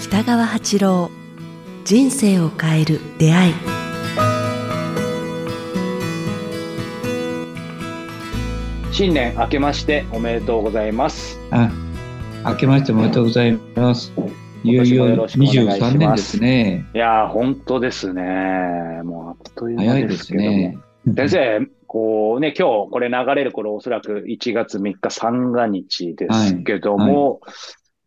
北川八郎人生を変える出会い新年明けましておめでとうございます。あ、明けましておめでとうございます。いよいよ今年もよろしくお願いします23年ですね。いやー、本当ですね。もうあっという間で早いですすけども。ね。先生、こうね、今日これ流れる頃おそらく1月3日三が日ですけども、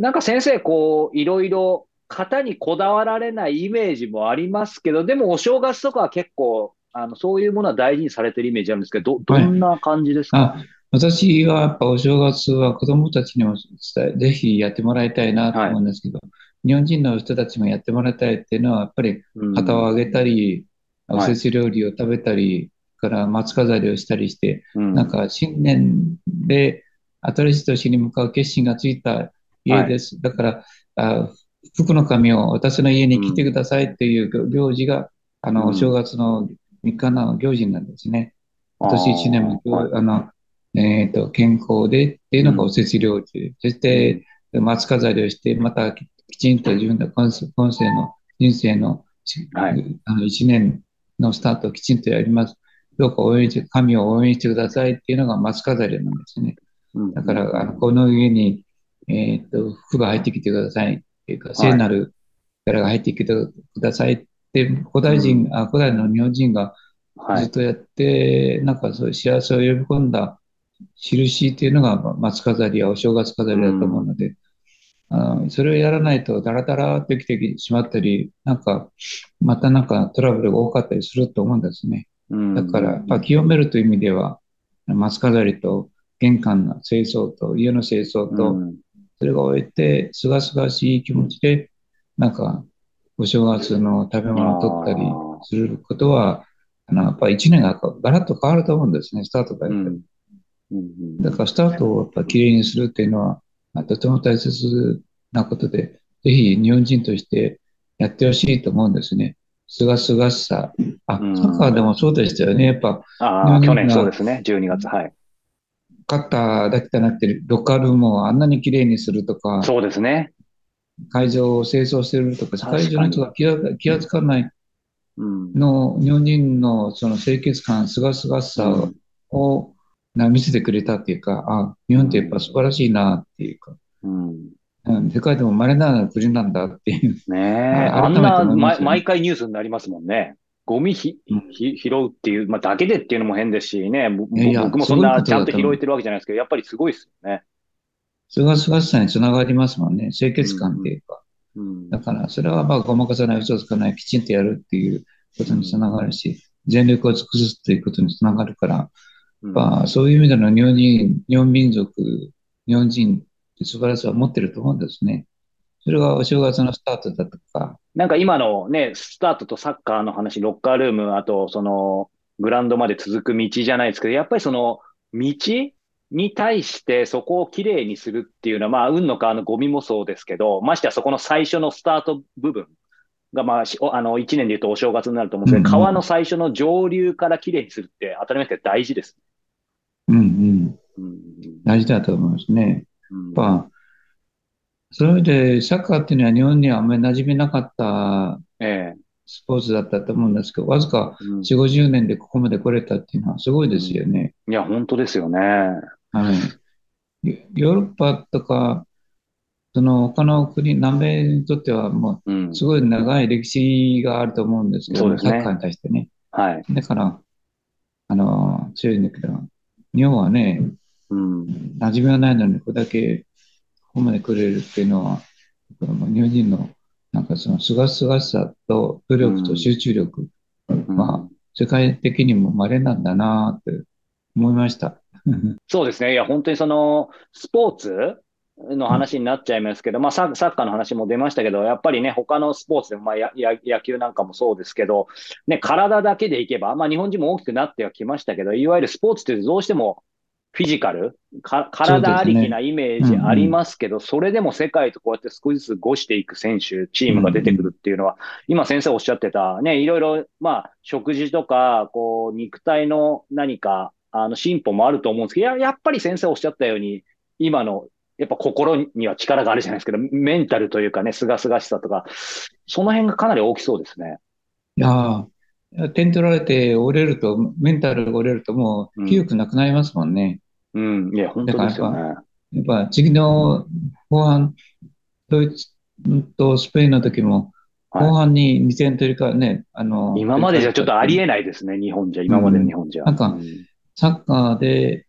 なんか先生、こう、いろいろ型にこだわられないイメージもありますけど、でもお正月とかは結構、あの、そういうものは大事にされてるイメージあるんですけど、ど、どんな感じですか、あ、私はやっぱお正月は子供たちにも伝え、ぜひやってもらいたいなと思うんですけど、日本人の人たちもやってもらいたいっていうのは、やっぱりうん。旗を上げたり、おはい。せち料理を食べたり、から松飾りをしたりして、うん。なんか新年で新しい年に向かう決心がついた家です。だから、あ福の神を私の家に来てくださいっていう行事が、あの、うん。お正月の3日の行事なんですね。今年1年も、はい。あの、えっと、健康でっていうのがうん。おせち料理。そして、松飾りをして、またききちんと自分の今世の人生のちはい。あの1年のスタートをきちんとやります。どうか応援して、神を応援してくださいっていうのが松飾りなんですね。うんだから、あのこの家に、えっと、福が入ってきてくださいっていうか、聖なる力が入ってきてくださいって、古代人、あ古代の日本人がはい。ずっとやって、なんかそういう幸せを呼び込んだ印っていうのがま松飾りやお正月飾りだと思うので、あのそれをやらないとダラダラってきてしまったり、なんか、またなんかトラブルが多かったりすると思うんですね。うんだから、やっぱ清めるという意味では、松飾りと玄関の清掃と家の清掃と、うん。それが終えて、すがすがしい気持ちで、なんか、お正月の食べ物を取ったりすることは、あの、やっぱ一年がガラッと変わると思うんですね、スタートがうやっうん。だから、スタートをやっぱきれいにするっていうのは、まあとても大切なことで、ぜひ日本人としてやってほしいと思うんですね。すがすがしさ。あ、サうんッカーでもそうでしたよね。やっぱ、ああ、去年そうですね、12月、はい。カッターだけじゃなくて、ロッカールームをあんなにきれいにするとか、そうですね。会場を清掃してるとか、世界中の人が気がつかないうん。の、日本人のその清潔感、すがすがしさうんをな見せてくれたっていうか、あ、日本ってやっぱ素晴らしいなっていうか、うんうん、世界でも稀な国なんだっていう。ねえ、あんな、ま毎回ニュースになりますもんね。ゴミひ、うんひ拾うっていう、まあ、だけでっていうのも変ですしね、僕もそんなちゃんと拾えてるわけじゃないですけど、やっぱりすごいですよね。すがすがしさにつながりますもんね。清潔感っていうか。うんだから、それはまあ、ごまかさない、嘘つかない、きちんとやるっていうことにつながるし、全力を尽くすっていうことにつながるから、うんまあ、そういう意味での日本人、日本民族、日本人素晴らしさを持ってると思うんですね。それがお正月のスタートだとか、なんか今のね、スタートとサッカーの話、ロッカールーム、あとそのグラウンドまで続く道じゃないですけど、やっぱりその道に対してそこをきれいにするっていうのは、まあ、運の川のゴミもそうですけど、ましてやそこの最初のスタート部分が、まあ、あの、一年で言うとお正月になると思うんですけど、うんうん川の最初の上流からきれいにするって当たり前ですけど大事です。うんうん、うん。大事だと思いますね。うんまあ、それで、サッカーっていうのは日本にはあんまり馴染めなかったええ。スポーツだったと思うんですけど、わずかうん4、50年でここまで来れたっていうのはすごいですよね。いや、本当ですよね。はい。ヨヨーロッパとか、その他の国、南米にとってはもう。すごい長い歴史があると思うんですけど、そうですねサッカーに対してね。はい。だから、あの、強いんだけど、日本はね、うん。馴染みがないのに、これだけここまで来れるっていうのは、日本人の、なんかその、すがすがしさと努力と集中力、まあ、世界的にも稀なんだなって思いました。そうですね。いや、本当にその、スポーツの話になっちゃいますけど、まあサ、サッカーの話も出ましたけど、やっぱりね、他のスポーツでも、まあ、や、や、野球なんかもそうですけど、ね、体だけでいけば、まあ、日本人も大きくなってはきましたけど、いわゆるスポーツってどうしても、フィジカル、か体ありきなイメージありますけど、それでも世界とこうやって少しずつごしていく選手、チームが出てくるっていうのは、今先生おっしゃってた、ね、いろいろ、まあ、食事とか、こう、肉体の何か、あの、進歩もあると思うんですけど、ややっぱり先生おっしゃったように、今の、やっぱ心には力があるじゃないですけど、メンタルというかね、すがすがしさとか、その辺がかなり大きそうですね。いやー点取られて折れると、メンタルが折れるともう、気力なくなりますもんね。うん、いや、本当ですよね。やっぱ次の後半、ドイツとスペインの時も、後半に2点取りかね、あの、今までじゃちょっとありえないですね、日本じゃ、今までの日本じゃ。なんか、サッカーで、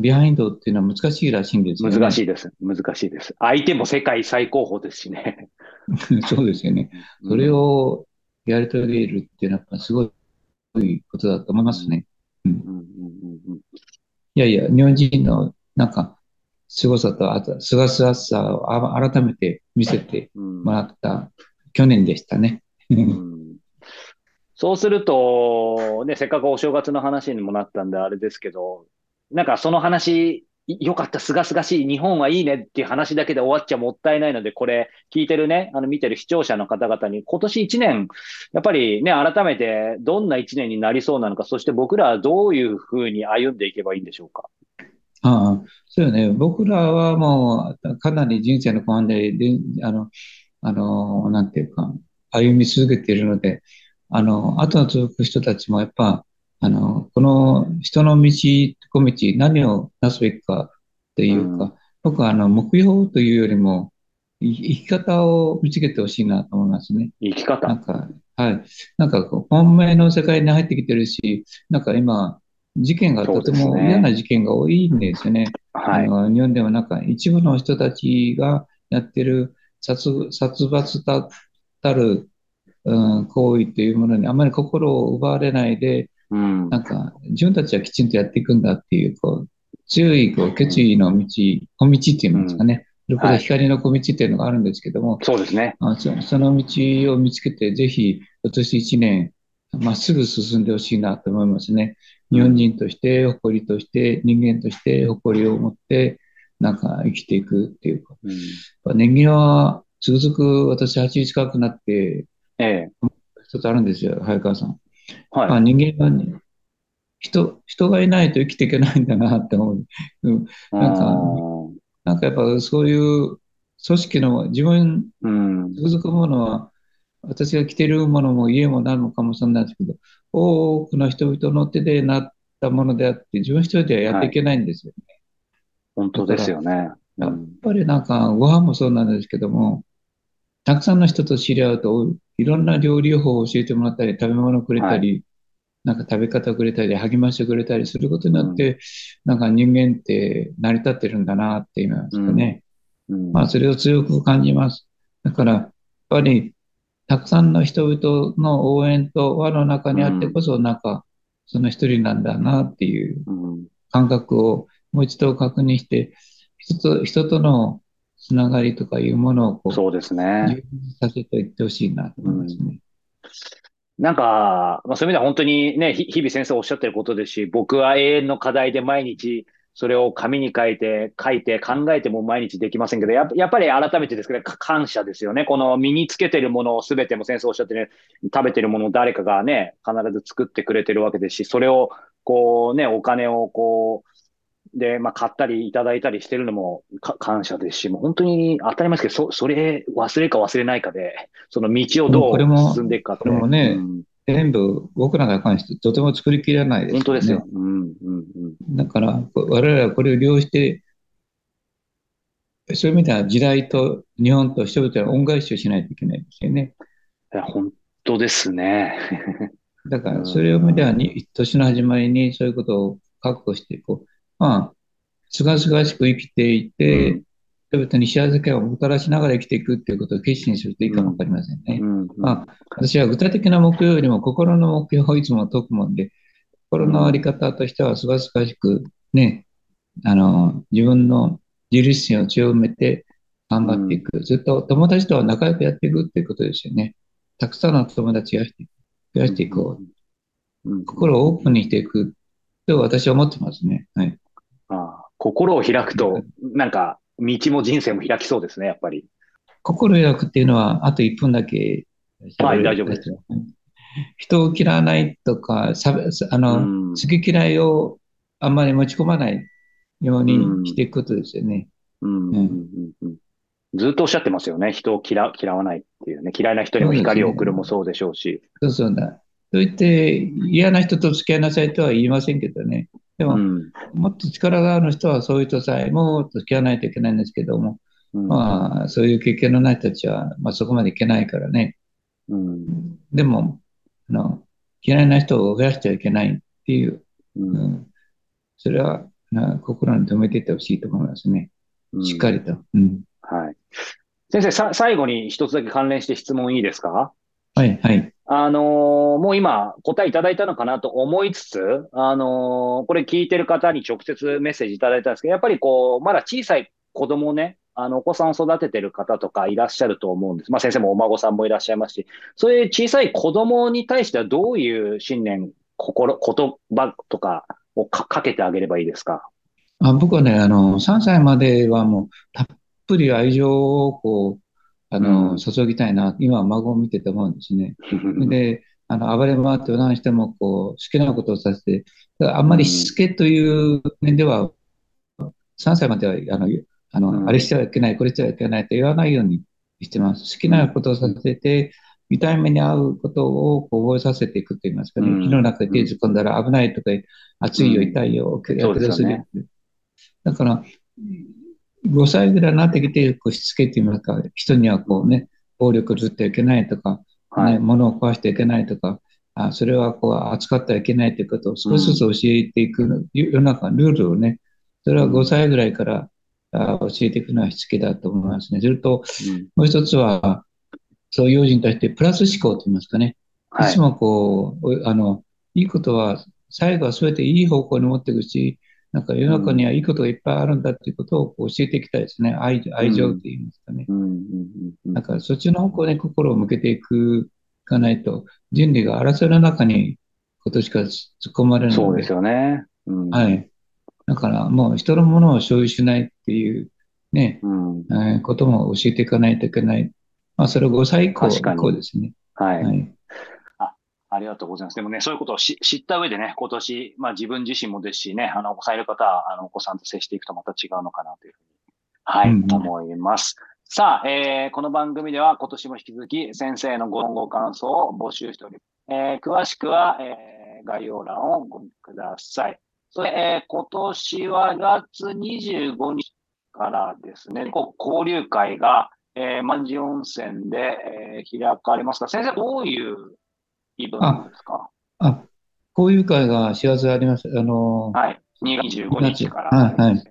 ビハインドっていうのは難しいらしいんですよね。難しいです。難しいです。相手も世界最高峰ですしね。そうですよね。それをやり遂げるっていうのは、やっぱすごいことだと思いますね。うんいやいや、日本人のなんか、凄さと、あと、すがすがしさを改めて見せてもらった去年でしたね。うん、そうすると、ね、せっかくお正月の話にもなったんであれですけど、なんかその話、よかった、すがすがしい、日本はいいねっていう話だけで終わっちゃもったいないので、これ、聞いてるね、あの見てる視聴者の方々に、今年1年、やっぱりね、改めてどんな1年になりそうなのか、そして僕らはどういうふうに歩んでいけばいいんでしょうか？ああ、そうよね。僕らはもう、かなり人生の後半で、であの、あの、なんていうか、歩み続けているので、あの、後の続く人たちもやっぱ、あの、この人の道、小道、何をなすべきかっていうか、うん、僕はあの、目標というよりも、生き方を見つけてほしいなと思いますね。生き方なんか、はい。なんかこう、本命の世界に入ってきてるし、なんか今、事件がとても嫌な事件が多いんですよね。はい、あの日本ではなんか一部の人たちがやってる殺殺伐たたる、うん、行為というものにあまり心を奪われないで、うん、なんか自分たちはきちんとやっていくんだっていう、こう強いこう決意の道、小道っていうんですかね。うん、これ光の小道っていうのがあるんですけども、そうですね。あそその道を見つけて、ぜひ今年一年、まっすぐ進んでほしいなと思いますね。日本人として、誇りとして、人間として誇りを持って、なんか生きていくっていうか。うん、年金は、つくづく私80近くなって、ええ、一つあるんですよ、早川さん。はい。まあ、人間は、ね、人、人がいないと生きていけないんだなって思う。うん、なんか、なんかやっぱそういう組織の自分、うん、つくづくものは、私が着てるものも家もなるのかもしれないですけど、多くの人々の手でなったものであって、自分一人ではやっていけないんですよね。はい、本当ですよね。やっぱりなんか、ご飯もそうなんですけども、たくさんの人と知り合うと、いろんな料理法を教えてもらったり、食べ物くれたり、はい、なんか食べ方くれたり、励ましてくれたりすることによって、うん、なんか人間って成り立ってるんだなって言いますかね。うん。うん、まあ、それを強く感じます。だから、やっぱり、たくさんの人々の応援と輪の中にあってこそ、なんか、その一人なんだなっていう感覚をもう一度確認して、人と人とのつながりとかいうものをこう、そうですね。させていってほしいなと思いますね。なんか、まあ、そういう意味では本当にね、日々先生おっしゃってることですし、僕は永遠の課題で毎日、それを紙に書いて、書いて、考えても毎日できませんけど、ややっぱり改めてですけど、感謝ですよね。この身につけてるものを全ても先生おっしゃってる、食べてるものを誰かがね、必ず作ってくれてるわけですし、それを、こうね、お金をこう、で、まあ、買ったりいただいたりしてるのも感謝ですし、もう本当に当たり前ですけど、そ、それ忘れるか忘れないかで、その道をどう進んでいくかって。これもね、うん全部僕らが関してとても作りきれないです、ね。本当ですよ。うんうんうん、だから、我々はこれを利用して、そういう意味では時代と日本と人々は恩返しをしないといけないですよね。いや、本当ですね。だから、それを意味ではに、年の始まりにそういうことを確保していこう。まあ、すがすがしく生きていて、うん人々に幸せ感をもたらしながら生きていくっていうことを決心するといいかもわかりませんね。うんうん、まあ、私は具体的な目標よりも心の目標をいつも解くもんで、心のあり方としてはすがすがしくね、あの、自分の自立心を強めて頑張っていく。ずっと友達とは仲良くやっていくっていうことですよね。たくさんの友達を増やしていく。増やしていこう。心をオープンにしていく。と私は思ってますね。はい。心を開くと、なんか、道も人生も開きそうですね、やっぱり。心を開くっていうのは、あと1分だけはい大丈夫ですよ。人を嫌わないとか、さあの、うん好き嫌いをあんまり持ち込まないようにしていくことですよね。うんうんうんうんずっとおっしゃってますよね。人を嫌嫌わないっていうね。嫌いな人にも光を送るもそうでしょうし。そうそうだ。そう言って嫌な人と付き合いなさいとは言いませんけどね。でも、うんもっと力がある人はそういう人さえも付き合わないといけないんですけども、うんまあ、そういう経験のない人たちは、まあ、そこまでいけないからね。うんでも、あの、嫌いな人を増やしてはいけないっていう、ううんん、それはな心に留めていってほしいと思いますね。うんしっかりと。うん。はい。先生、さ、最後に一つだけ関連して質問いいですか？はい、はい。あのーもう今答えいただいたのかなと思いつつ、あのーこれ聞いてる方に直接メッセージいただいたんですけど、やっぱりこう、まだ小さい子供をね、あの、お子さんを育ててる方とかいらっしゃると思うんです。まあ先生もお孫さんもいらっしゃいますし、そういう小さい子供に対してはどういう信念、心、言葉とかをかかけてあげればいいですか？あ僕はね、あの、3歳まではもう、たっぷり愛情を、こう、あの、うん注ぎたいな、今、孫を見てて思うんですね。で、あの、暴れ回って何しても、こう、好きなことをさせて、あんまりしつけという面では、3歳までは、あの、あうんの、あれしてはいけない、これしてはいけないと言わないようにしてます。好きなことをさせて、見た目に合うことを覚えさせていくと言いますかうんね。火の中で手突っ込んだら危ないとか、熱いよ、うん痛いよ、やけどする。だから、5歳ぐらいになってきて、こうしつけって言いますか、人にはこうね、暴力を振ってはいけないとか、ね、はい。物を壊してはいけないとか、あそれはこう扱ってはいけないということを少しずつ教えていく、世の中のルールをね、それは5歳ぐらいからあ教えていくのはしつけだと思いますね。それと、うんもう一つは、そういう幼児に対してプラス思考と言いますかね。いはいつ。もこう、おあの、いいことは、最後は全ていい方向に持っていくし、なんか世の中にはいいことがいっぱいあるんだっていうことをこう教えていきたいですね。愛愛情って言いますかね。うんうんうんうんなんかそっちの方向に心を向けていくかないと、人類が争いの中にことしか突っ込まれるのでそうです、よね。うん。はい。だからもう人のものを所有しないっていうね、うん。えーことも教えていかないといけない。まあそれ5歳以降以降ですね。はい。はい。ありがとうございます。でもね、そういうことをし知った上でね、今年、まあ自分自身もですしね、あの、お子さんいる方は、あの、お子さんと接していくとまた違うのかなというふうに、はい、うんうん思います。さあ、えーこの番組では今年も引き続き先生のごご感想を募集しております。えー詳しくは、えー概要欄をご覧ください。それ、えー今年は2月25日からですね、こう交流会が、えー、万事温泉で、えー開かれますが、先生、どういうイベントですか？あ、交流会が4月あります。あの、はい。2月25日から。はいはい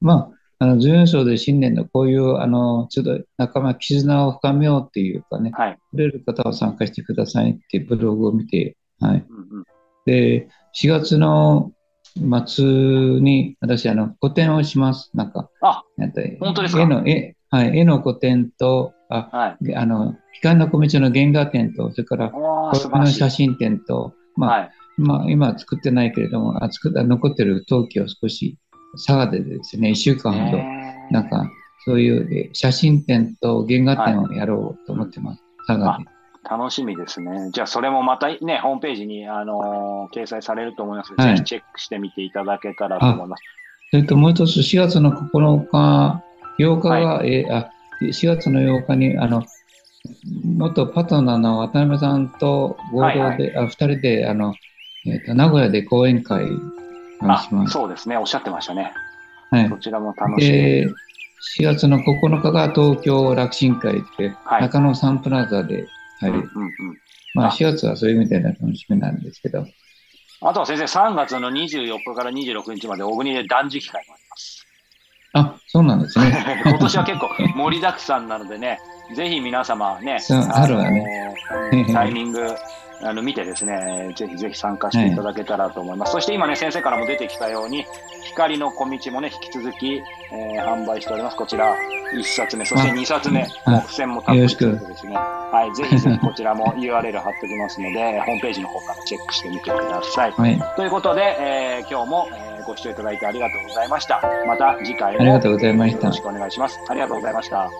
まあ、あの、準優勝で新年のこういう、あの、ちょっと仲間、絆を深めようっていうかね、はい。くれる方は参加してくださいっていうブログを見て、はい。うんうんで、4月の末に私、あの、個展をします。なんか、あ、本当ですか？絵の、絵、はい、絵の個展と、あ、はい。あの、光の小道の原画展と、それから、の。写真展と、まあ、はい。まあ、今は作ってないけれども、あ作った残ってる陶器を少し佐賀でですね、1週間ほど、なんか、そういうえ写真展と原画展をやろうと思ってます。佐賀で。楽しみですね。じゃあ、それもまたね、ホームページに、あのー掲載されると思いますので、はいぜひチェックしてみていただけたらと思います。それともう一つ、4月の9日、8日が、えーあ、4月の8日に、あの、元パトナーの渡辺さんと合同で、はいあ、2人で、あの、えっ、と、名古屋で講演会をあします。そうですね。おっしゃってましたね。はいそ。ちらも楽しみ。で、4月の9日が東京楽神会って、はい中野サンプラザで、はい。うんうんうん。まああ4月はそういう意味での楽しみなんですけど、あとは先生、3月の24日から26日まで小国で断食会もあり。あ、そうなんですね。今年は結構盛りだくさんなのでね、ぜひ皆様ね、そうの春はねうんタイミングあの見てですね、ぜひぜひ参加していただけたらと思います。そして今ね、先生からも出てきたように、光の小道もね、引き続き、えー販売しております。こちら、1冊目、そして2冊目、あもう付箋もたっぷりついてよろしですね。はい、ぜひぜひこちらも URL 貼っておきますので、ホームページの方からチェックしてみてください。はい。ということで、えー今日も、えーご視聴いただいてありがとうございました。また次回もありがとうございましたよろしくお願いします。ありがとうございました。